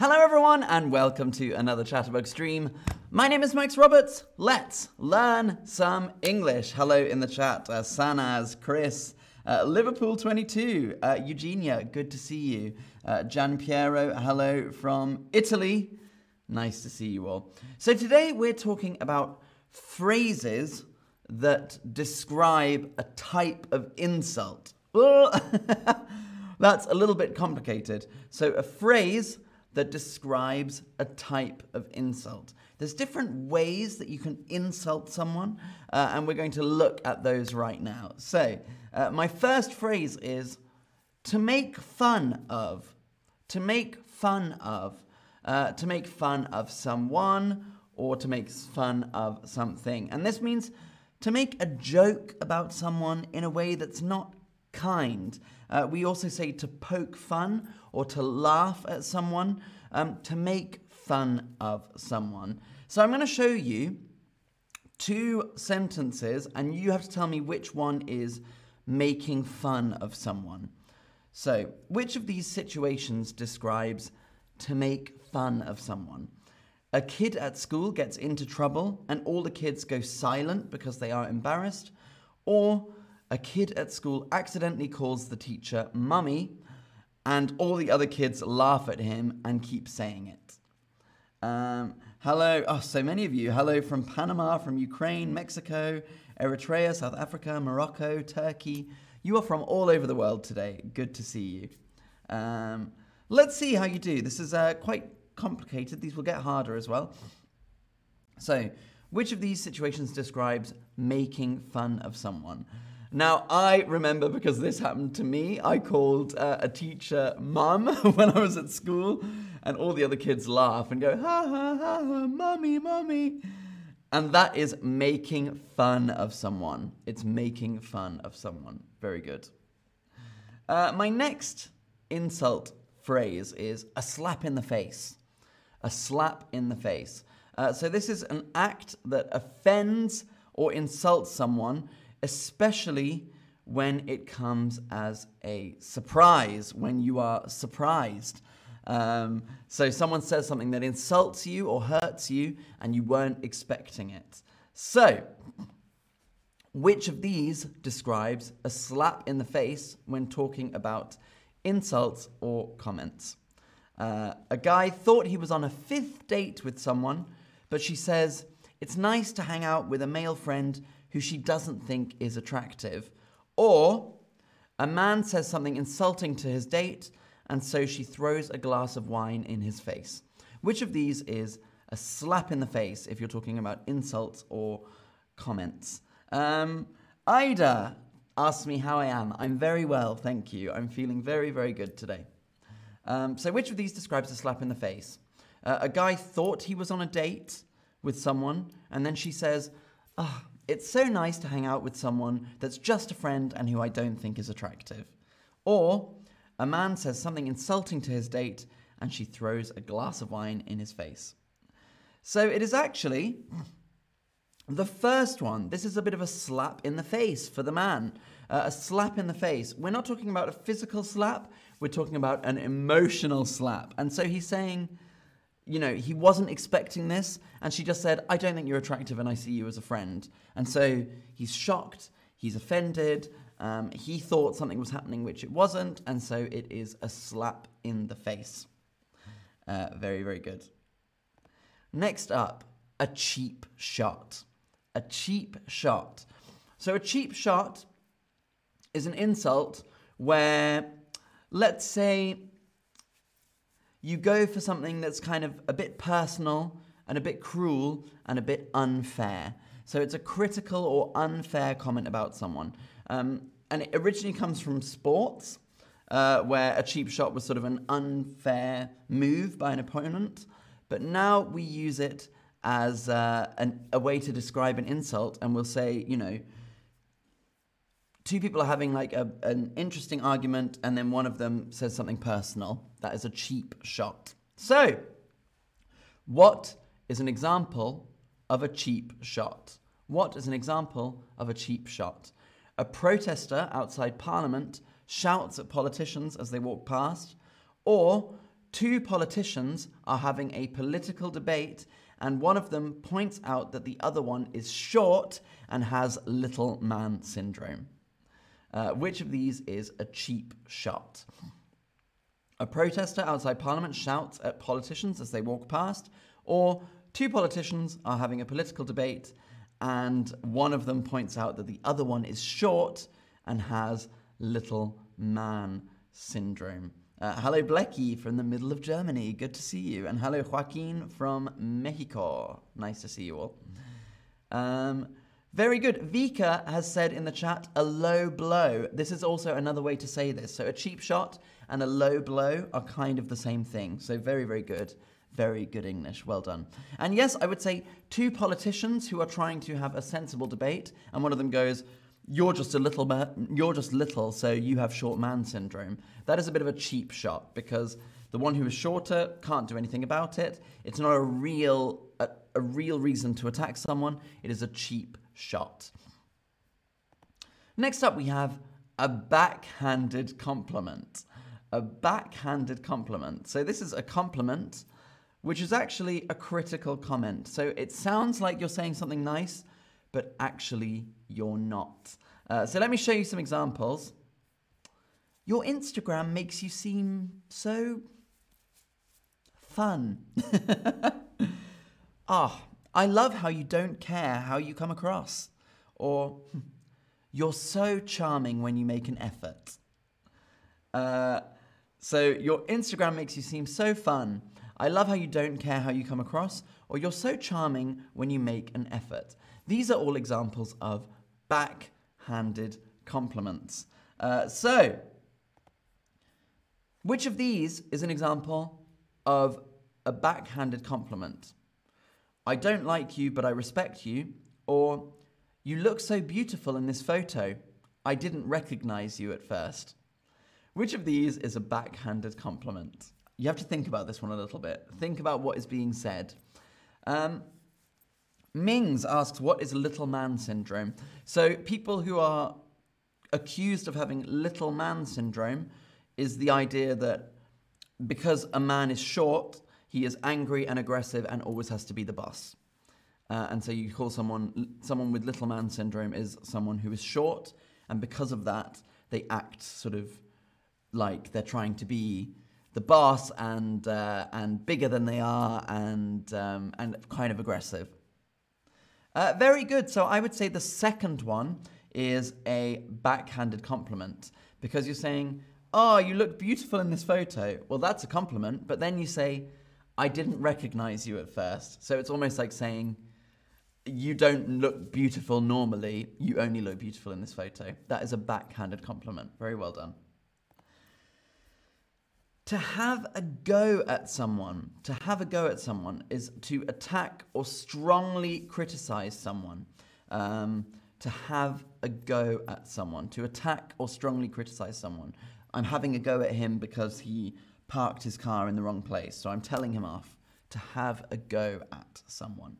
Hello, everyone, and welcome to another Chatterbug stream. My name is Max Roberts. Let's learn some English. Hello in the chat, uh, Sanaz, Chris, uh, Liverpool 22, uh, Eugenia, good to see you. Uh, Gian Piero, hello from Italy. Nice to see you all. So today we're talking about phrases that describe a type of insult. That's a little bit complicated. So a phrase that describes a type of insult. There's different ways that you can insult someone, uh, and we're going to look at those right now. So, uh, my first phrase is to make fun of. To make fun of. Uh, to make fun of someone or to make fun of something. And this means to make a joke about someone in a way that's not kind. Uh, we also say to poke fun or to laugh at someone, um, to make fun of someone. So I'm going to show you two sentences, and you have to tell me which one is making fun of someone. So, which of these situations describes to make fun of someone? A kid at school gets into trouble and all the kids go silent because they are embarrassed, or a kid at school accidentally calls the teacher mummy and all the other kids laugh at him and keep saying it. Um, hello, oh, so many of you. Hello from Panama, from Ukraine, Mexico, Eritrea, South Africa, Morocco, Turkey. You are from all over the world today. Good to see you. Um, let's see how you do. This is uh, quite complicated. These will get harder as well. So, which of these situations describes making fun of someone? Now, I remember because this happened to me, I called uh, a teacher mum when I was at school, and all the other kids laugh and go, ha ha ha, ha mummy, mummy. And that is making fun of someone. It's making fun of someone. Very good. Uh, my next insult phrase is a slap in the face. A slap in the face. Uh, so, this is an act that offends or insults someone especially when it comes as a surprise, when you are surprised. Um, so someone says something that insults you or hurts you and you weren't expecting it. So, which of these describes a slap in the face when talking about insults or comments? Uh, a guy thought he was on a fifth date with someone, but she says, It's nice to hang out with a male friend who she doesn't think is attractive. Or a man says something insulting to his date, and so she throws a glass of wine in his face. Which of these is a slap in the face if you're talking about insults or comments? Um, Ida asks me how I am. I'm very well, thank you. I'm feeling very, very good today. Um, so, which of these describes a slap in the face? Uh, a guy thought he was on a date with someone, and then she says, oh, it's so nice to hang out with someone that's just a friend and who I don't think is attractive. Or a man says something insulting to his date and she throws a glass of wine in his face. So it is actually the first one. This is a bit of a slap in the face for the man. Uh, a slap in the face. We're not talking about a physical slap, we're talking about an emotional slap. And so he's saying, you know, he wasn't expecting this, and she just said, I don't think you're attractive and I see you as a friend. And so he's shocked, he's offended, um, he thought something was happening which it wasn't, and so it is a slap in the face. Uh, very, very good. Next up, a cheap shot. A cheap shot. So, a cheap shot is an insult where, let's say, you go for something that's kind of a bit personal and a bit cruel and a bit unfair. So it's a critical or unfair comment about someone. Um, and it originally comes from sports, uh, where a cheap shot was sort of an unfair move by an opponent. But now we use it as uh, an, a way to describe an insult, and we'll say, you know, two people are having like a, an interesting argument and then one of them says something personal. That is a cheap shot. So, what is an example of a cheap shot? What is an example of a cheap shot? A protester outside Parliament shouts at politicians as they walk past, or two politicians are having a political debate and one of them points out that the other one is short and has little man syndrome. Uh, which of these is a cheap shot? A protester outside Parliament shouts at politicians as they walk past, or two politicians are having a political debate and one of them points out that the other one is short and has little man syndrome. Uh, hello, Blecky from the middle of Germany. Good to see you. And hello, Joaquin from Mexico. Nice to see you all. Um, very good. Vika has said in the chat a low blow. This is also another way to say this. So a cheap shot and a low blow are kind of the same thing. So very, very good. Very good English. Well done. And yes, I would say two politicians who are trying to have a sensible debate, and one of them goes, you're just a little you're just little so you have short man syndrome that is a bit of a cheap shot because the one who is shorter can't do anything about it it's not a real a, a real reason to attack someone it is a cheap shot next up we have a backhanded compliment a backhanded compliment so this is a compliment which is actually a critical comment so it sounds like you're saying something nice but actually you're not. Uh, so let me show you some examples. Your Instagram makes you seem so fun. Ah, oh, I love how you don't care how you come across. Or, you're so charming when you make an effort. Uh, so, your Instagram makes you seem so fun. I love how you don't care how you come across. Or, you're so charming when you make an effort. These are all examples of backhanded compliments. Uh, so, which of these is an example of a backhanded compliment? I don't like you, but I respect you. Or, you look so beautiful in this photo. I didn't recognize you at first. Which of these is a backhanded compliment? You have to think about this one a little bit. Think about what is being said. Um, Mings asks, what is little man syndrome? So, people who are accused of having little man syndrome is the idea that because a man is short, he is angry and aggressive and always has to be the boss. Uh, and so you call someone someone with little man syndrome is someone who is short, and because of that, they act sort of like they're trying to be the boss and uh, and bigger than they are and um, and kind of aggressive. Uh, very good. So I would say the second one is a backhanded compliment because you're saying, Oh, you look beautiful in this photo. Well, that's a compliment. But then you say, I didn't recognize you at first. So it's almost like saying, You don't look beautiful normally. You only look beautiful in this photo. That is a backhanded compliment. Very well done. To have a go at someone, to have a go at someone is to attack or strongly criticize someone. Um, to have a go at someone, to attack or strongly criticize someone. I'm having a go at him because he parked his car in the wrong place, so I'm telling him off. To have a go at someone.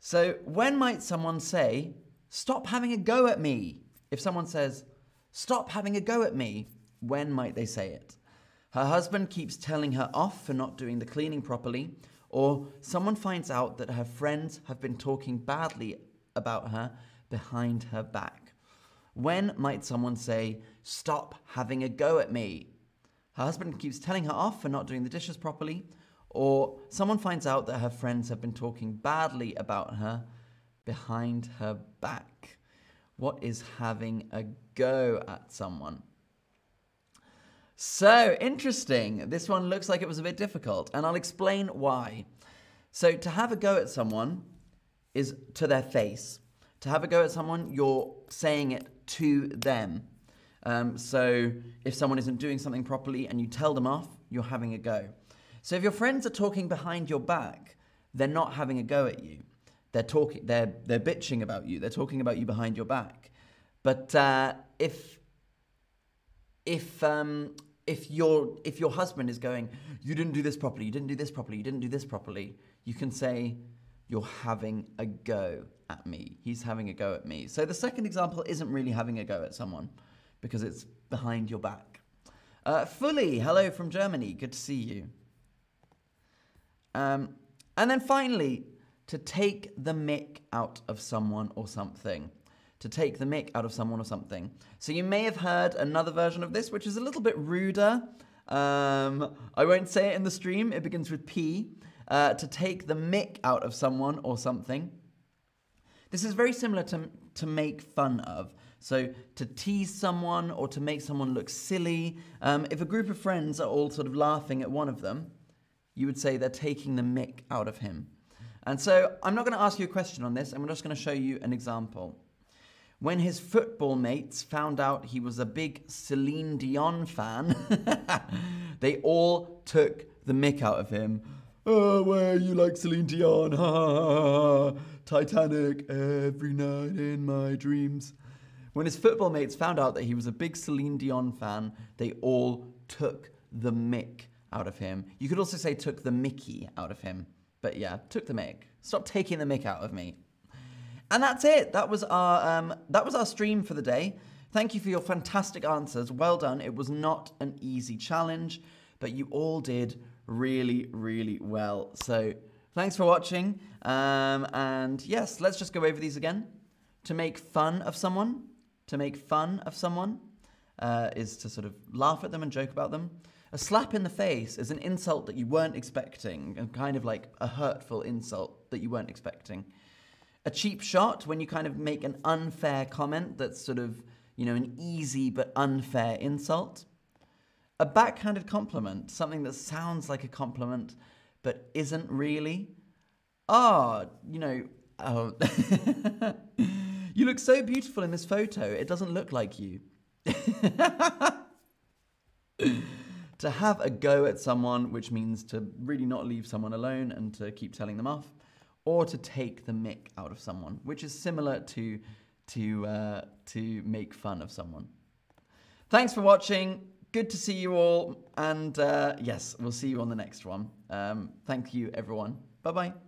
So, when might someone say, Stop having a go at me? If someone says, Stop having a go at me, when might they say it? Her husband keeps telling her off for not doing the cleaning properly, or someone finds out that her friends have been talking badly about her behind her back. When might someone say, Stop having a go at me? Her husband keeps telling her off for not doing the dishes properly, or someone finds out that her friends have been talking badly about her behind her back. What is having a go at someone? So interesting. This one looks like it was a bit difficult, and I'll explain why. So, to have a go at someone is to their face. To have a go at someone, you're saying it to them. Um, so, if someone isn't doing something properly and you tell them off, you're having a go. So, if your friends are talking behind your back, they're not having a go at you. They're talking. They're they're bitching about you. They're talking about you behind your back. But uh, if if um, if your if your husband is going, you didn't do this properly, you didn't do this properly, you didn't do this properly, you can say, you're having a go at me. He's having a go at me. So the second example isn't really having a go at someone because it's behind your back. Uh, fully, hello from Germany. Good to see you. Um, and then finally, to take the mick out of someone or something. To take the mick out of someone or something. So you may have heard another version of this, which is a little bit ruder. Um, I won't say it in the stream. It begins with P. Uh, to take the mick out of someone or something. This is very similar to, to make fun of. So, to tease someone or to make someone look silly. Um, if a group of friends are all sort of laughing at one of them, you would say they're taking the mick out of him. And so, I'm not going to ask you a question on this, I'm just going to show you an example. When his football mates found out he was a big Celine Dion fan, they all took the mick out of him. Oh, where you like Celine Dion? Ha ha ha. Titanic every night in my dreams. When his football mates found out that he was a big Celine Dion fan, they all took the mick out of him. You could also say took the Mickey out of him. But yeah, took the mick. Stop taking the mick out of me. And that's it. That was our um, that was our stream for the day. Thank you for your fantastic answers. Well done. It was not an easy challenge, but you all did really, really well. So thanks for watching. Um, and yes, let's just go over these again. To make fun of someone, to make fun of someone uh, is to sort of laugh at them and joke about them. A slap in the face is an insult that you weren't expecting, and kind of like a hurtful insult that you weren't expecting. A cheap shot, when you kind of make an unfair comment that's sort of, you know, an easy but unfair insult. A backhanded compliment, something that sounds like a compliment but isn't really. Ah, oh, you know, oh. You look so beautiful in this photo, it doesn't look like you. to have a go at someone, which means to really not leave someone alone and to keep telling them off, or to take the mick out of someone, which is similar to to uh, to make fun of someone. Thanks for watching. Good to see you all, and uh, yes, we'll see you on the next one. Um, thank you, everyone. Bye bye.